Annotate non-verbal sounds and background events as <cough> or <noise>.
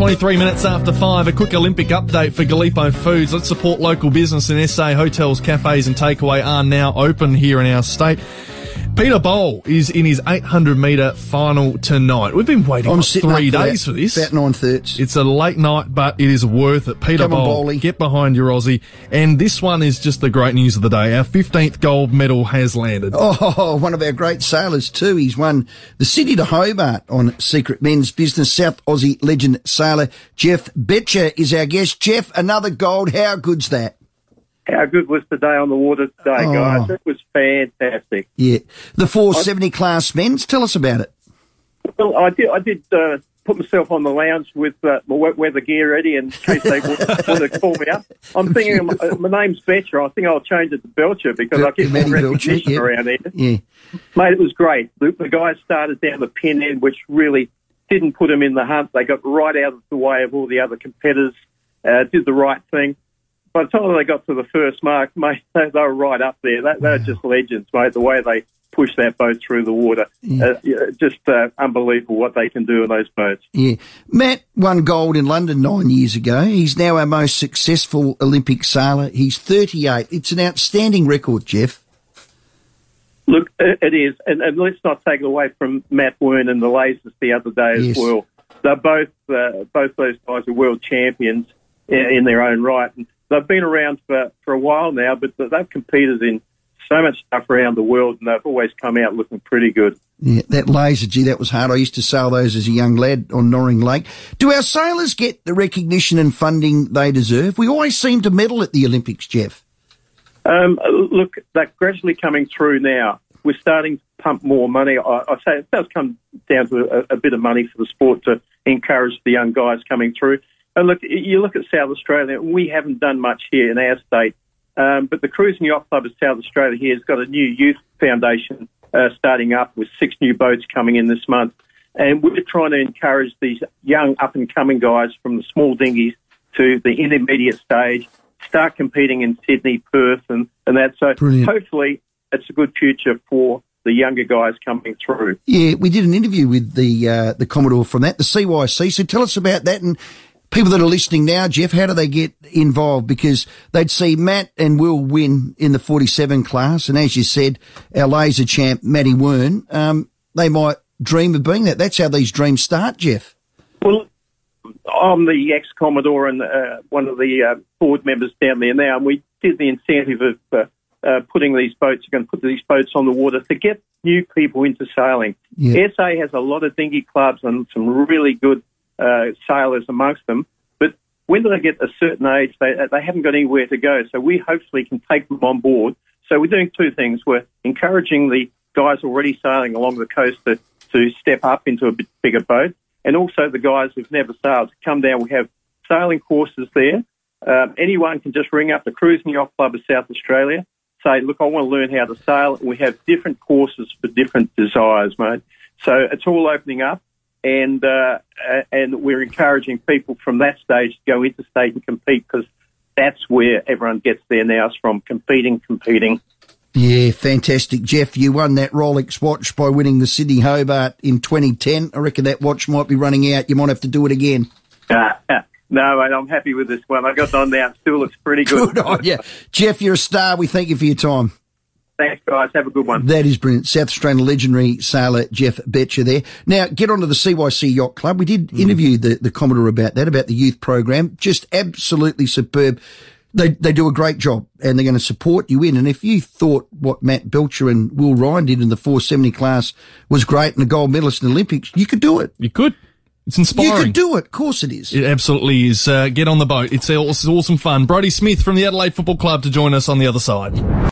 23 minutes after 5, a quick Olympic update for Galipo Foods. Let's support local business in SA. Hotels, cafes and takeaway are now open here in our state. Peter Bol is in his 800 metre final tonight. We've been waiting I'm three up for days that, for this. About nine thirds. It's a late night, but it is worth it. Peter Come Bol, Bowley. get behind your Aussie. And this one is just the great news of the day. Our 15th gold medal has landed. Oh, one of our great sailors too. He's won the Sydney to Hobart on Secret Men's Business. South Aussie legend sailor Geoff Boettcher is our guest. Jeff, another gold. How good's that? How good was the day on the water today, Oh. guys? It was fantastic. Yeah. The 470 class men's. Tell us about it. Well, I did. I did uh, put myself on the lounge with uh, my wet weather gear ready in case they want, to call me up. I'm thinking my, uh, my name's Boettcher. I think I'll change it to Belcher because I get more Matty Belcher, recognition yeah. around here. Yeah. Mate, it was great. The, the guys started down the pin end, which really didn't put them in the hunt. They got right out of the way of all the other competitors, uh, did the right thing. By the time they got to the first mark, <laughs> mate, they, they were right up there. They, they're just legends, mate, the way they push that boat through the water. Uh, yeah, just uh, unbelievable what they can do in those boats. Yeah. Matt won gold in London nine years ago. He's now our most successful Olympic sailor. He's 38. It's an outstanding record, Jeff. Look, it is, and, and let's not take it away from Matt Wearn and the Lasers the other day Yes. as well. They're both uh, both those guys are world champions in, in their own right, and they've been around for, for a while now. But they've competed in so much stuff around the world, and they've always come out looking pretty good. Yeah, that laser, gee, that was hard. I used to sail those as a young lad on Norring Lake. Do our sailors get the recognition and funding they deserve? We always seem to medal at the Olympics, Jeff. Um, look, they're gradually coming through now. We're starting to pump more money. I, I say it does come down to a, a bit of money for the sport to encourage the young guys coming through. And look, you look at South Australia, we haven't done much here in our state. Um, but the Cruising Yacht Club of South Australia here has got a new youth foundation uh, starting up with six new boats coming in this month. And we're trying to encourage these young up and coming guys from the small dinghies to the intermediate stage, start competing in Sydney, Perth, and, and that. So Brilliant. hopefully it's a good future for the younger guys coming through. Yeah, we did an interview with the uh, the Commodore from that, the CYC. So tell us about that and people that are listening now, Jeff. How do they get involved? Because they'd see Matt and Will win in the 47 class, and as you said, our laser champ Matty Wearn. Um, they might dream of being that. That's how these dreams start, Jeff. Well, I'm the ex Commodore and uh, one of the uh, board members down there now, and we did the incentive of uh, uh, putting these boats, going to put these boats on the water to get new people into sailing. Yeah. SA has a lot of dinghy clubs and some really good uh, sailors amongst them, but when they get a certain age, they, they haven't got anywhere to go. So we hopefully can take them on board. So we're doing two things. We're encouraging the guys already sailing along the coast to, to step up into a bigger boat, and also the guys who've never sailed to come down. We have sailing courses there. Um, anyone can just ring up the Cruising Yacht Club of South Australia, say, look, I want to learn how to sail. We have different courses for different desires, mate. So it's all opening up, and uh, uh, and we're encouraging people from that stage to go interstate and compete because that's where everyone gets their nows from, competing, competing. Yeah, fantastic. Jeff, you won that Rolex watch by winning the Sydney Hobart in 2010. I reckon that watch might be running out. You might have to do it again. Uh, <laughs> no, mate, I'm happy with this one. I got on now. Still looks pretty good. Good on you. Jeff, you're a star. We thank you for your time. Thanks, guys. Have a good one. That is brilliant. South Australian legendary sailor Geoff Boettcher there. Now, get on to the CYC Yacht Club. We did interview the, the Commodore about that, about the youth program. Just absolutely superb. They, they do a great job and they're going to support you in. And if you thought what Matt Belcher and Will Ryan did in the 470 class was great and a gold medalist in the Olympics, you could do it. You could. It's inspiring. You inspiring. could do it. Of course it is. It absolutely is. Uh, get on the boat. It's, it's awesome fun. Brody Smith from the Adelaide Football Club to join us on the other side.